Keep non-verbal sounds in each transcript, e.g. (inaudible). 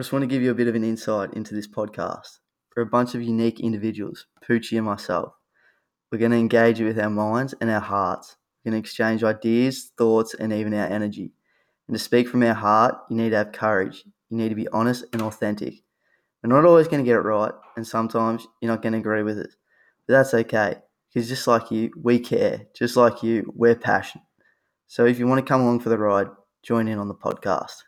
I just want to give you a bit of an insight into this podcast. We're a bunch of unique individuals, Poochie and myself. We're going to engage you with our minds and our hearts. We're going to exchange ideas, thoughts, and even our energy. And to speak from our heart, you need to have courage. You need to be honest and authentic. We're not always going to get it right, and sometimes you're not going to agree with it. But that's okay, because just like you, we care. Just like you, we're passionate. So if you want to come along for the ride, join in on the podcast.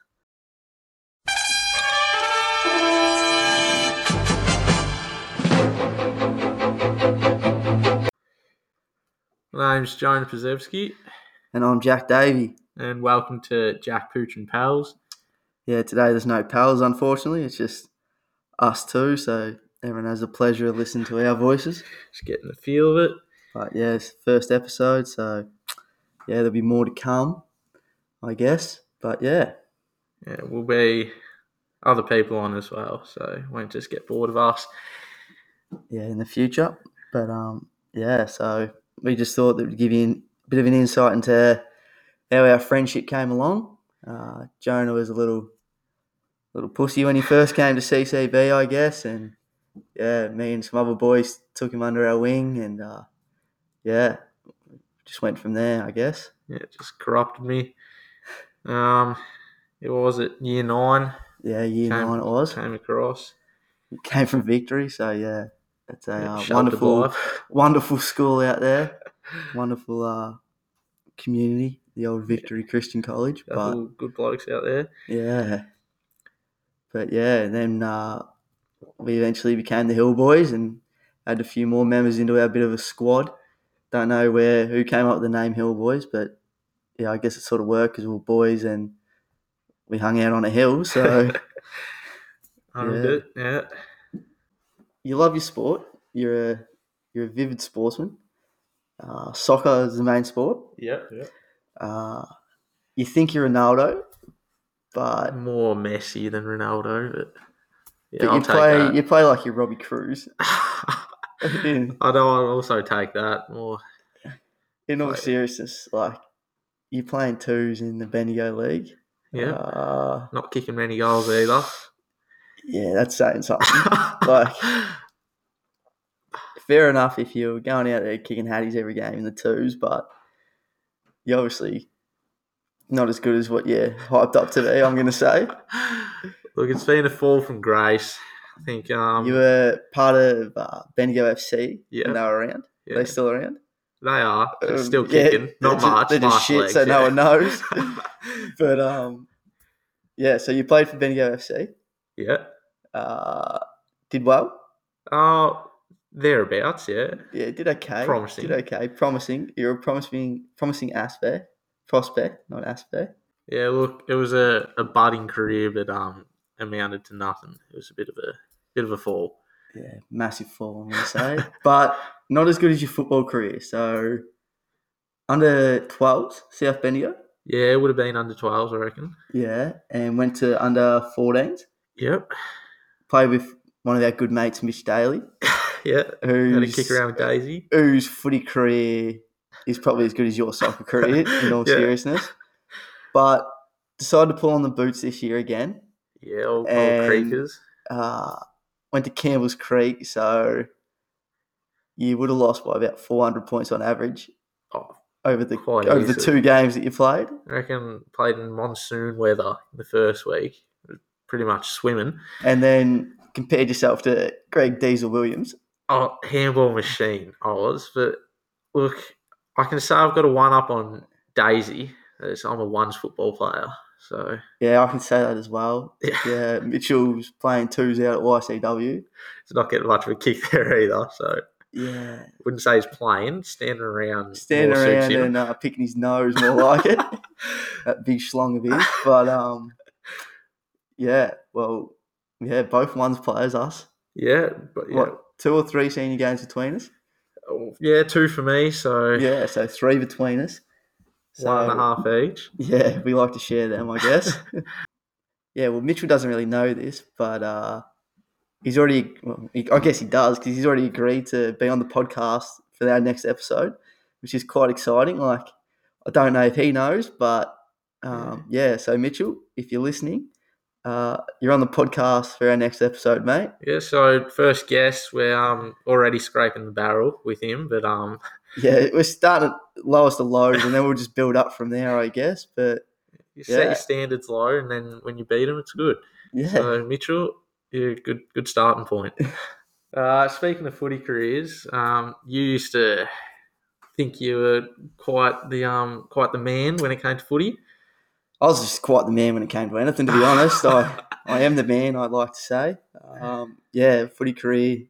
My name's John Pazewski, And I'm Jack Davey. and welcome to Jack Pooch and Pals. Yeah, today there's no pals, unfortunately. It's just us two, so everyone has the pleasure of listening to our voices. Just getting the feel of it. But yeah, it's the first episode, so yeah, there'll be more to come, I guess. But yeah, Yeah, we'll be other people on as well, so won't just get bored of us. yeah, in the future. But um, yeah, so we just thought that would give you a bit of an insight into how our friendship came along. Uh, Jonah was a little little pussy when he first came to CCB, I guess, and yeah, me and some other boys took him under our wing, and uh, yeah, just went from there, I guess. Yeah, it just corrupted me. Um, it was it year nine Yeah, year Came- nine it was. came across. It came from victory, so yeah, it's a uh, wonderful, (laughs) wonderful school out there. wonderful uh, community, the old Victory Christian College. But good blokes out there. yeah, but yeah, and then uh, we eventually became the Hill Boys and had a few more members into our bit of a squad. Don't know where who came up with the name Hill Boys, but yeah, I guess it sort of worked because we were boys and we hung out on a hill. So (laughs) I Yeah. yeah. it. Yeah. You love your sport. You're a you're a vivid sportsman. Uh, soccer is the main sport. Yeah. yeah. Uh, you think you're Ronaldo, but More Messi than Ronaldo, but yeah, But I'll you take play that. you play like you're Robbie Kruse. in, (laughs) I know. I'll also take that. More. in all Right. seriousness, like you're playing twos in the Bendigo League. Yeah. Uh, Not kicking many goals either. Yeah, that's saying something. like fair enough if you're going out there kicking hatties every game in the twos, but you're obviously not as good as what you're hyped up to be. I'm going to say Look, it's been a fall from grace. I think. Um, you were part of uh, Bendigo FC Yeah. when they were around. yeah, They still around? they are. They're Um, still yeah, kicking. they're Not ju- much. they're just shit, legs, so no one knows. (laughs) But um, yeah. So you played for Bendigo FC. yeah. Uh, did well. Oh, thereabouts. Yeah. Yeah, did okay. Promising. Did okay. Promising. You're a promising, promising aspect, prospect, not aspect. Yeah. Look, it was a, a budding career, but um, amounted to nothing. It was a bit of a bit of a fall. Yeah, massive fall. I'm gonna say, (laughs) but not as good as your football career. So under 12s, South Bendigo. Yeah, it would have been under 12s, I reckon. Yeah, and went to under 14s. Yep. Played with one of our good mates, Mitch Daly, (laughs) Yeah. who's Had a kick around with Daisy. whose footy career is probably as good as your soccer career, (laughs) in all Yeah. seriousness. But decided to pull on the boots this year again. Yeah, old, old And- creepers. Uh, went to Campbell's Creek, so you would have lost by about 400 points on average Oh, over the over the two games that you played. I reckon played in monsoon weather in the first week. Pretty much swimming. And then compared yourself to Greg Diesel Williams. Oh, handball machine I was. But look, I can say I've got a one up on Daisy. I'm a ones football player. So Yeah, I can say that as well. (laughs) yeah, Yeah, Mitchell's playing twos out at YCW. it's not getting much of a kick (laughs) there either. So Yeah, wouldn't say he's playing. Standing around, standing around and uh, picking his nose more like it. (laughs) that big schlong of his. But um, yeah, well, yeah, both ones players, us. yeah, but yeah, What two or three senior games between us? Oh, yeah, two for me. So Yeah, so three between us. So, one and a half each. (laughs) Yeah, we like to share them, I guess. (laughs) yeah, well, Mitchell doesn't really know this, but uh, he's already, well, he, I guess he does, because he's already agreed to be on the podcast for our next episode, which is quite exciting. Like, I don't know if he knows, but um, yeah. So, Mitchell, if you're listening, Uh, you're on the podcast for our next episode, mate. Yeah, so first guess, we're um, already scraping the barrel with him, but um, (laughs) Yeah, we're starting at lowest of lows, and then we'll just build up from there, I guess. But you set your standards low, and then when you beat them, it's good. yeah, So Mitchell, yeah, good good starting point. (laughs) uh, speaking of footy careers, um, you used to think you were quite the um quite the man when it came to footy. I was just quite the man when it came to anything, to be honest. I, I am the man, I'd like to say. Um, yeah, footy career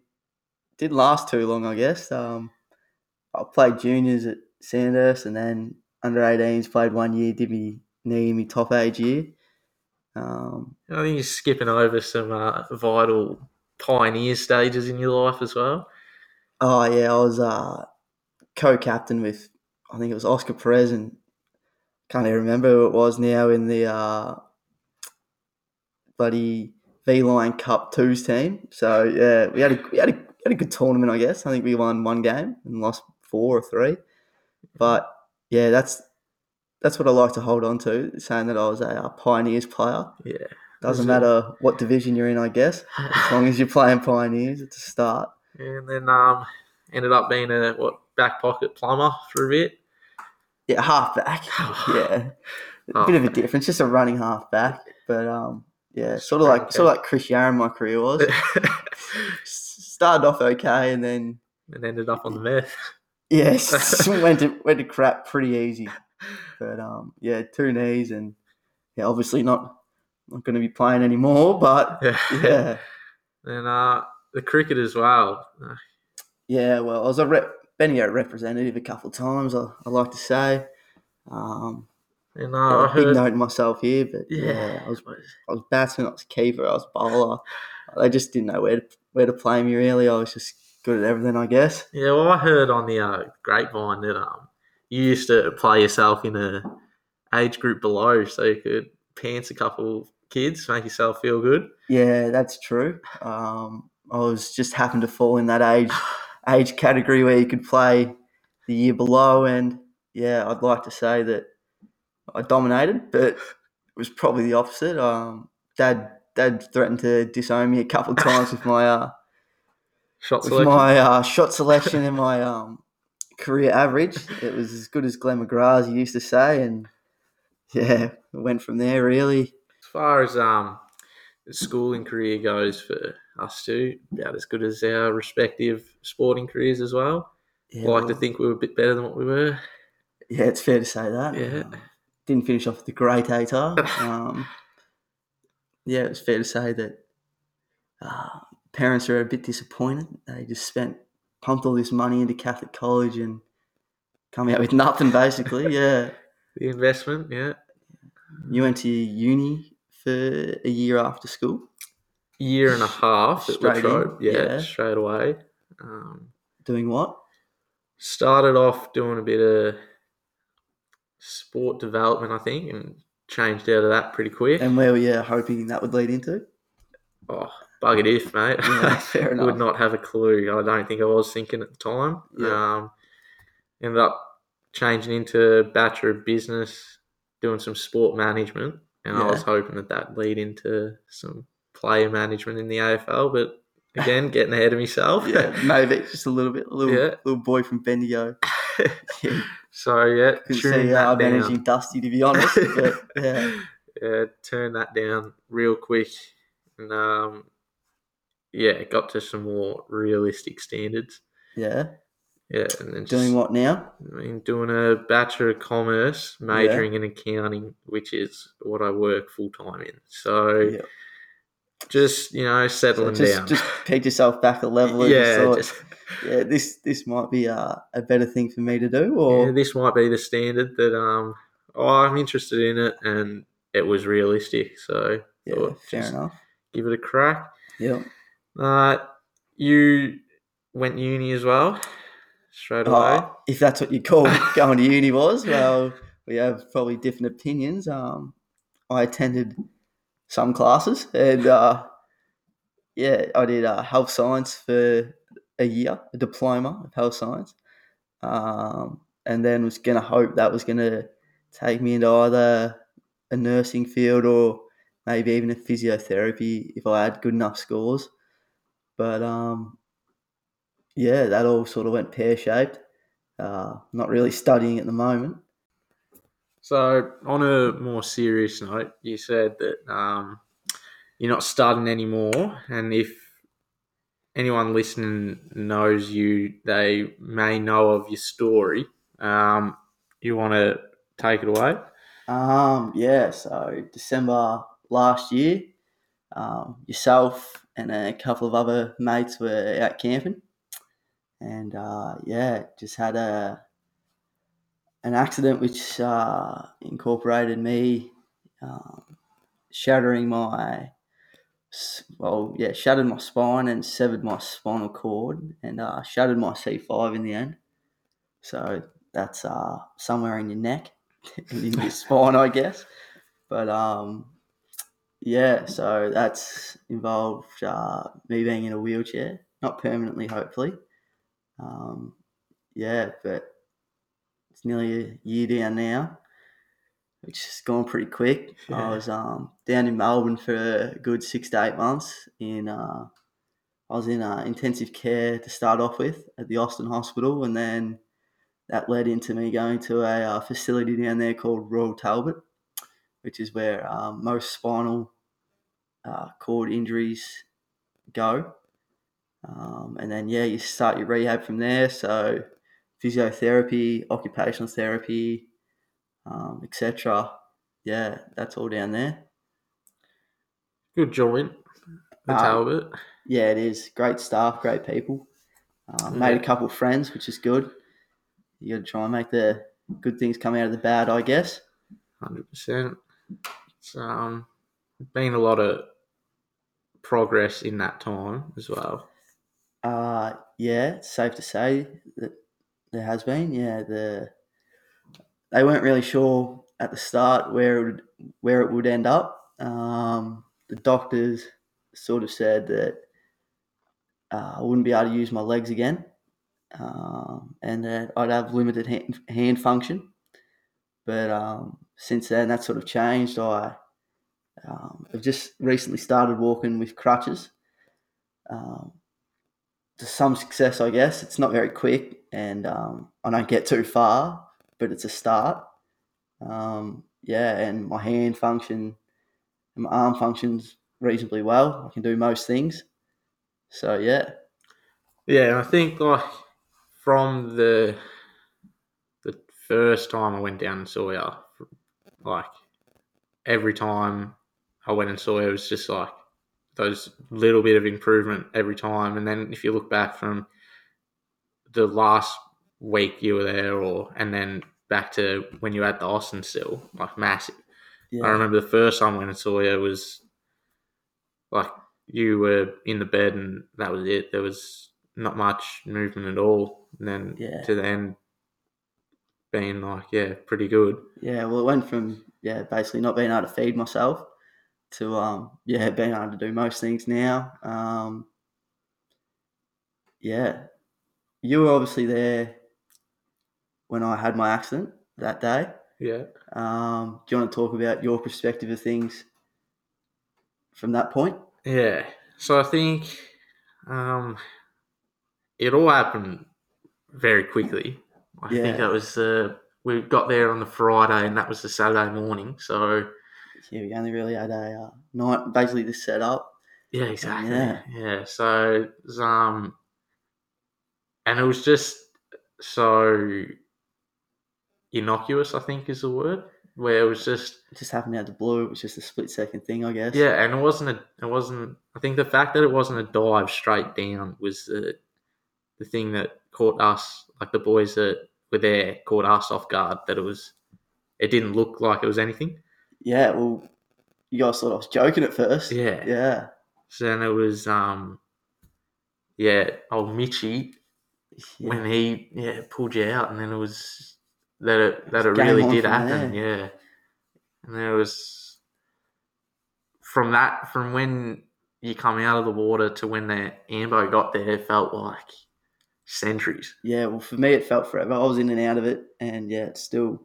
didn't last too long, I guess. Um, I played juniors at Sandhurst and then under 18s, played one year, did me knee in my top age year. Um, I think you're skipping over some uh, vital pioneer stages in your life as well. oh, yeah, I was uh, co captain with, I think it was Oscar Perez and can't even remember who it was now in the uh, bloody V Line Cup twos team. So yeah, we had a we had a, had a good tournament, I guess. I think we won one game and lost four or three. But yeah, that's that's what I like to hold on to, saying that I was a, uh pioneers player. Yeah. Doesn't it- matter what division you're in, I guess, as long as you're playing pioneers at the start. and then um, ended up being a what back pocket plumber for a bit. Yeah, half back. (sighs) Yeah, a bit of a difference, just a running half back. But um, yeah, sort of like sort of like Chris Yarran, my career was. (laughs) Started off okay, and then and ended up on the meth. (laughs) Yes, (laughs) went to went to crap pretty easy. But um, yeah, two knees and yeah, obviously not not going to be playing anymore. But yeah, and uh, the cricket as well. Yeah. Well, I was a rep, Bendigo representative a couple of times. I, I like to say. Um, And got uh, I a big heard, note myself here, but yeah, yeah, I was I was batsman, I was keeper, I was bowler. They just didn't know where to where to play me. Really, I was just good at everything, I guess. yeah. Well, I heard on the uh, grapevine that um, you used to play yourself in a age group below, so you could pants a couple kids, make yourself feel good. Yeah, that's true. Um, I was just happened to fall in that age (laughs) age category where you could play the year below, and yeah, I'd like to say that I dominated, but it was probably the opposite. Um, Dad, Dad threatened to disown me a couple of times with my uh, Shot with selection. my uh, shot selection and my um, career average. It was as good as Glenn McGrath he used to say, and yeah, it went from there really. as far as um, schooling career goes for us two, about as good as our respective sporting careers as well. Yeah, I like to think we were a bit better than what we were. Yeah, it's fair to say that. Yeah. Um, didn't finish off with the great ATAR. (laughs) Um, yeah, it's fair to say that uh, parents are a bit disappointed. They just spent, pumped all this money into Catholic college and come out with (laughs) nothing, basically. yeah. (laughs) The investment, yeah. You went to uni for a year after school, Year and a half at Straight in, yeah, yeah. straight away. Um, doing what? started off doing a bit of sport development, I think, and changed out of that pretty quick. And where were you hoping that would lead into? oh, bug it if, mate. Yeah, (laughs) fair enough. Would not have a clue. I don't think I was thinking at the time. Yeah. Um, ended up changing into Bachelor of Business, doing some sport management, and I was hoping that that'd lead into some player management in the AFL, but again, (laughs) getting ahead of myself. Yeah, maybe just a little bit. A little, Yeah. little boy from Bendigo. (laughs) Yeah. so yeah, Couldn't tuning see that down. managing Dusty, to be honest. But yeah. (laughs) yeah, turn that down real quick, and um, yeah, it got to some more realistic standards. Yeah. Yeah, and then Doing what now? I mean, doing a bachelor of commerce, majoring in accounting, which is what I work full time in. So Yeah. just you know, So settling just, down. just pegged yourself back a level and yeah, thought, just- yeah, this this might be uh, a better thing for me to do, or yeah, this might be the standard that um, oh, I'm interested in it, and it was realistic. So yeah, thought, fair enough. give it a crack. Yeah. Uh, you went uni as well, straight away. Oh, if that's what you call (laughs) going to uni was, well, we have probably different opinions. Um, I attended some classes, and uh, yeah, I did uh, health science for a year, a diploma of health science, um, and then was going to hope that was going to take me into either a nursing field or maybe even a physiotherapy if I had good enough scores. But um, yeah, that all sort of went pear shaped. Uh, not really studying at the moment. So, on a more serious note, you said that um, you're not studying anymore, and if anyone listening knows you, they may know of your story. Um, you want to take it away? Um, yeah, so December last year, um, yourself and a couple of other mates were out camping, and uh, yeah, just had a an accident which uh, incorporated me um, shattering my well, yeah, shattered my spine and severed my spinal cord, and uh, shattered my C five in the end. So that's uh, somewhere in your neck and (laughs) in your (laughs) spine, I guess. But um, yeah, so that's involved uh, me being in a wheelchair, not permanently, hopefully. Um, yeah, but it's nearly a year down now, which has gone pretty quick. Yeah. I was um, down in Melbourne for a good six to eight months. In uh, I was in uh, intensive care to start off with at the Austin Hospital, and then that led into me going to a uh, facility down there called Royal Talbot, which is where um, most spinal uh, cord injuries go. Um, and then yeah, you start your rehab from there. So physiotherapy, occupational therapy, um, etc. Yeah, that's all down there. Good joint, the Um, Talbot. Yeah, it is great staff, great people. Um, Made a couple of friends, which is good. You got to try and make the good things come out of the bad, I guess. Hundred percent. It's um been a lot of progress in that time as well. Uh, yeah, safe to say that there has been. Yeah, the they weren't really sure at the start where it would, where it would end up. Um, the doctors sort of said that uh, I wouldn't be able to use my legs again, um, and that I'd have limited hand, hand function. But um, since then, that sort of changed. I um, have just recently started walking with crutches. Um, to some success, I guess. It's not very quick, and um, I don't get too far, but it's a start. Um, yeah, and my hand function, my arm functions reasonably well. I can do most things. So yeah, Yeah, I think like from the the first time I went down and saw you, like every time I went and saw you, it was just like those little bit of improvement every time. And then if you look back from the last week you were there, or and then back to when you were at the Austin still, like massive. yeah, I remember the first time when I saw you was like you were in the bed and that was it. There was not much movement at all. And then Yeah. to the end being like, yeah, pretty good. yeah. Well, it went from yeah, basically not being able to feed myself to um, yeah, being able to do most things now. Um, yeah, you were obviously there when I had my accident that day. Yeah. Um, do you want to talk about your perspective of things from that point? Yeah. So I think um, it all happened very quickly. I think that was uh, we got there on the Friday and that was the Saturday morning. So Yeah, we only really had a uh, night, basically the setup. Yeah, exactly. Yeah. Yeah. So, um, and it was just so innocuous. I think is the word where it was just It just happened out of the blue. It was just a split second thing, I guess. yeah, and it wasn't a it wasn't. I think the fact that it wasn't a dive straight down was the the thing that caught us, like the boys that were there, caught us off guard. That it was, it didn't look like it was anything. Yeah, well, you guys thought I was joking at first. Yeah. Yeah. So then it was, um, yeah, old Mitchie Yeah. when he yeah pulled you out, and then it was that it that it game really did happen, yeah. And then it was from that from when you come out of the water to when the ambo got there, it felt like centuries. Yeah, well, for me, it felt forever. I was in and out of it, and yeah, it still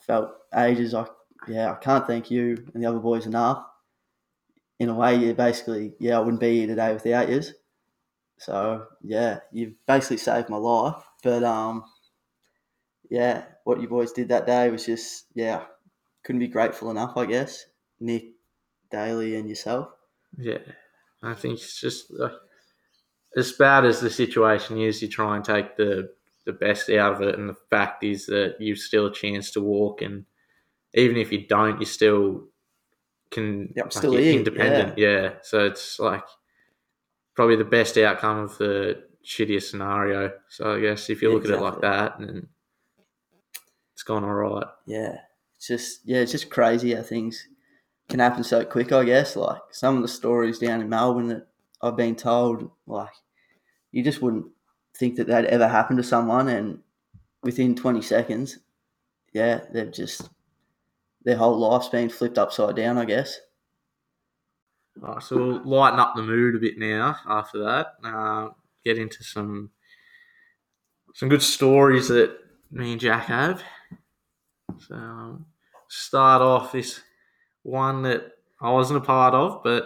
felt ages. I yeah, I can't thank you and the other boys enough. In a way, you basically, yeah, I wouldn't be here today without you. So yeah, you've basically saved my life. But um, yeah, what you boys did that day was just yeah, couldn't be grateful enough. I guess Nick, Daly, and yourself. Yeah, I think it's just as bad as the situation is. You try and take the the best out of it, and the fact is that you've still a chance to walk, and even if you don't, you still can still independent. Yeah. so it's like probably the best outcome of the shittiest scenario. So I guess if you look at it like that, then it's gone all right. Yeah, it's just yeah, it's just crazy how things can happen so quick. I guess like some of the stories down in Melbourne that I've been told, like you just wouldn't think that that ever happened to someone, and within twenty seconds, yeah, they've just their whole life's been flipped upside down. I guess. All right, so we'll lighten up the mood a bit now. After that, uh, get into some some good stories that me and Jack have. So um, start off this one that I wasn't a part of, but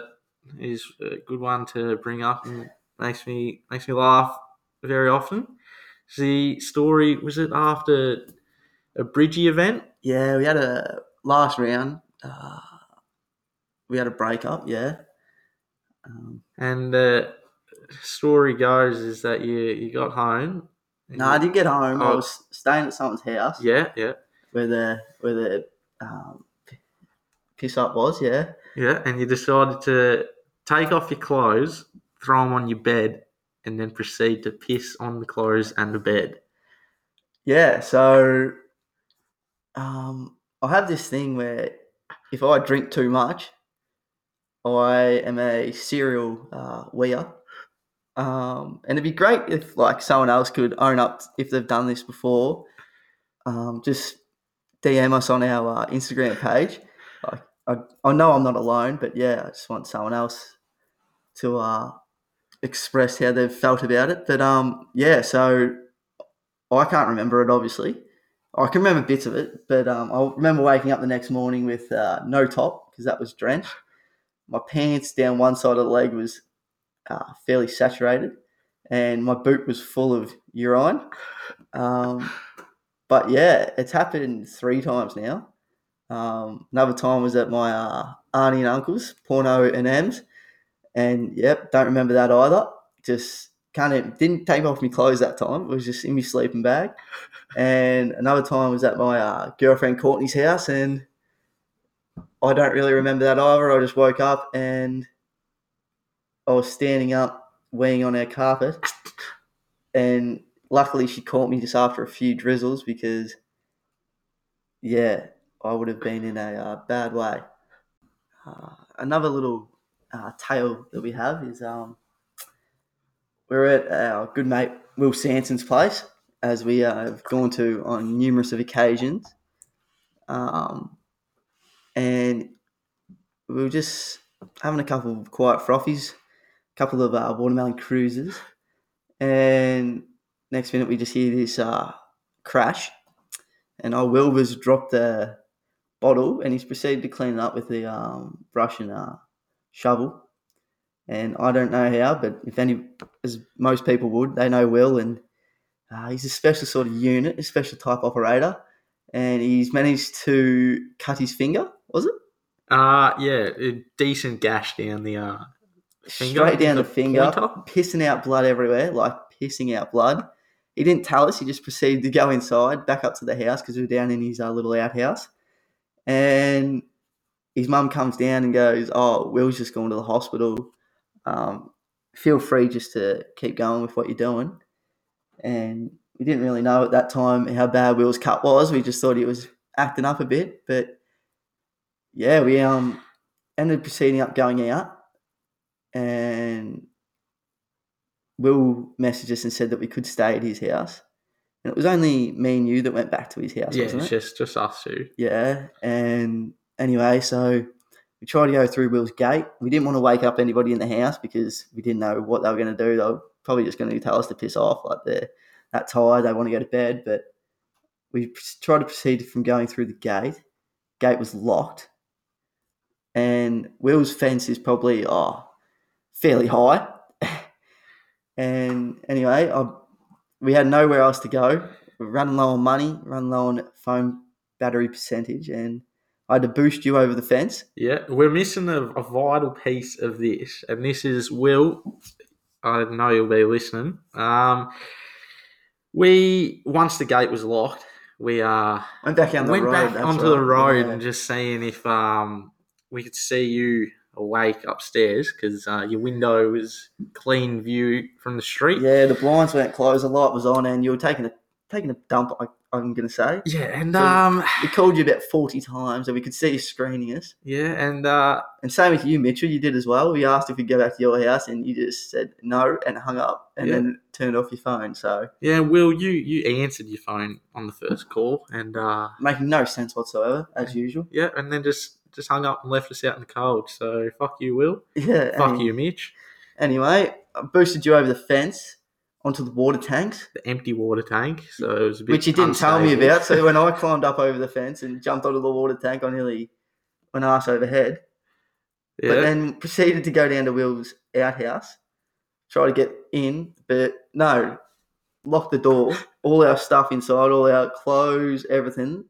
is a good one to bring up and makes me makes me laugh very often. The story was it after a Bridgie event? Yeah, we had a last round. Uh, we had a breakup. Yeah. Um, And the story goes is that you you got home. no, I didn't get home. I Oh. was staying at someone's house. Yeah, yeah, where the where the um, piss up was. Yeah, yeah. And you decided to take off your clothes, throw them on your bed, and then proceed to piss on the clothes and the bed. yeah. So um, I have this thing where if I drink too much, I am a serial uh, weer. Um, and it'd be great if like someone else could own up if they've done this before. Um, just DM us on our uh, Instagram page. Like, I, I know I'm not alone, but yeah, I just want someone else to uh, express how they've felt about it. But um, yeah, so I can't remember it obviously. I can remember bits of it, but um, I remember waking up the next morning with uh, no top because that was drenched. My pants down one side of the leg was uh, fairly saturated, and my boot was full of urine. Um, but yeah, it's happened three times now. Um, another time was at my uh, auntie and uncle's, Porno and M's, and yep, don't remember that either. Just kind of didn't take off my clothes that time. It was just in my sleeping bag. And another time was at my uh, girlfriend Courtney's house, and I don't really remember that either. I just woke up and I was standing up, weeing on her carpet, and luckily she caught me just after a few drizzles because, yeah, I would have been in a uh, bad way. Uh, another little uh, tale that we have is um, we're at our good mate Will Sanson's place, as we uh, have gone to on numerous of occasions. Um, and we were just having a couple of quiet frothies, a couple of uh, watermelon cruises, and next minute we just hear this uh, crash, and our Wilbur's dropped the bottle, and he's proceeded to clean it up with the um, brush and uh, shovel. And I don't know how, but if any, as most people would, they know Will, and uh, he's a special sort of unit, a special type operator, and he's managed to cut his finger. Was it? Uh yeah, a decent gash down the uh finger, straight down the, the finger, pointer? pissing out blood everywhere, like pissing out blood. He didn't tell us. He just proceeded to go inside, back up to the house because we were down in his uh, little outhouse. And his mum comes down and goes, "Oh, Will's just gone to the hospital. Um, feel free just to keep going with what you're doing." And we didn't really know at that time how bad Will's cut was. We just thought he was acting up a bit, but yeah, we um ended proceeding up going out, and Will messaged us and said that we could stay at his house. And it was only me and you that went back to his house, yeah, wasn't it's it? just just us two. Yeah. And anyway, so we tried to go through Will's gate. We didn't want to wake up anybody in the house because we didn't know what they were going to do. They were probably just going to tell us to piss off. Like they're that tired, they want to go to bed. But we tried to proceed from going through the gate. gate was locked, and Will's fence is probably oh fairly high. (laughs) and anyway, I, we had nowhere else to go. We were running low on money, running low on phone battery percentage, and I had to boost you over the fence. Yeah, we're missing a, a vital piece of this, and this is Will. I know you'll be listening. Um, we once the gate was locked, we uh Went back down the went road. back onto the road yeah. and just seeing if um we could see you awake upstairs because uh, your window was clean view from the street. Yeah, the blinds weren't closed, the light was on, and you were taking a taking a dump. I, I'm going to say Yeah, and So- um, we called you about forty times, and we could see you screening us. yeah, and uh, And same with you, Mitchell. You did as well. We asked if we'd go back to your house, and you just said no and hung up, and Yeah. then turned off your phone. So yeah, Will, you you answered your phone on the first call, and uh, making no sense whatsoever, as usual. yeah, and then just just hung up and left us out in the cold. So fuck you, Will. Yeah. Fuck you, Mitch. Anyway, I boosted you over the fence onto the water tanks, The empty water tank. So it was a bit which you didn't tell me about. So when I (laughs) climbed up over the fence and jumped onto the water tank, I nearly went ass overhead. Yeah, But then proceeded to go down to Will's outhouse, try to get in, but no, lock the door, all our stuff inside, all our clothes, everything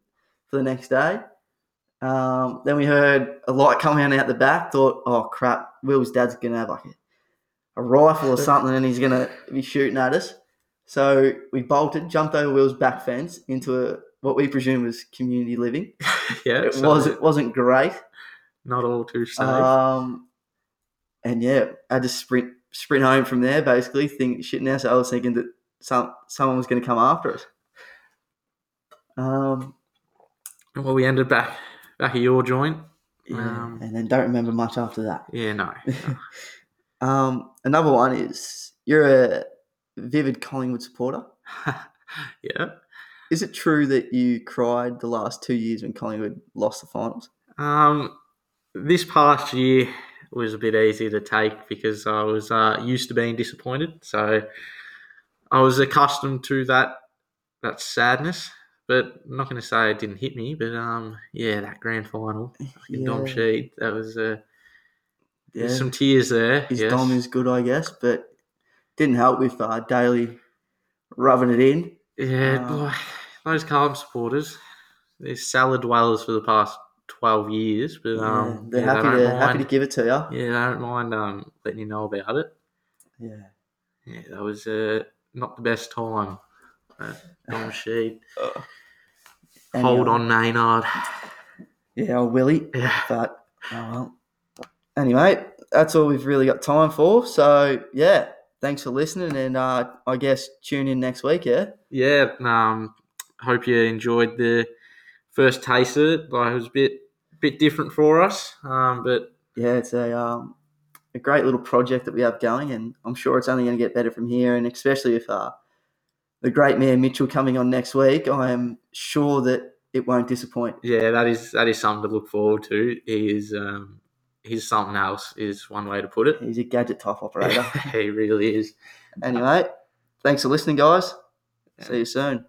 for the next day. Um, then we heard a light coming out the back. Thought, oh crap, Will's dad's gonna have like a, a rifle or something, and he's gonna be shooting at us. So we bolted, jumped over Will's back fence into a what we presume was community living. (laughs) yeah, It so was it wasn't great. not all too safe. Um, and yeah, I just sprint sprint home from there. Basically, think shitting ourselves, thinking that some someone was going to come after us. Um, well, we ended back back at your joint. yeah, Um, and then don't remember much after that. Yeah, no. (laughs) Um, another one is you're a vivid Collingwood supporter. (laughs) yeah. Is it true that you cried the last two years when Collingwood lost the finals? Um, this past year was a bit easier to take because I was uh, used to being disappointed, so I was accustomed to that that sadness. But I'm not going to say it didn't hit me, but um, yeah, that grand final, fucking Dom Yeah. Sheed, that was uh, Yeah, there's some tears there. his yes. dom is good, I guess, but didn't help with uh, Daly rubbing it in. Yeah, Um, boy, those Carlton supporters, they're salad dwellers for the past twelve years, but Yeah, um, they're yeah, happy don't to mind, happy to give it to you. Yeah, they don't mind um letting you know about it. Yeah. Yeah, that was uh, not the best time. Uh, Dom (sighs) Sheed, hold on, Maynard. Yeah, Willie. Yeah, But oh well. Anyway, that's all we've really got time for. So yeah, thanks for listening, and uh, I guess tune in next week. Yeah. yeah. Um, hope you enjoyed the first taste of it. Like it was a bit bit different for us, um, but Yeah, it's a um, a great little project that we have going, and I'm sure it's only going to get better from here. And especially with uh, the great man Mitchell coming on next week, I am sure that it won't disappoint. yeah, that is that is something to look forward to. He is um, he's something else. Is one way to put it. He's a gadget type operator. (laughs) he really is. anyway, thanks for listening, guys. See you soon.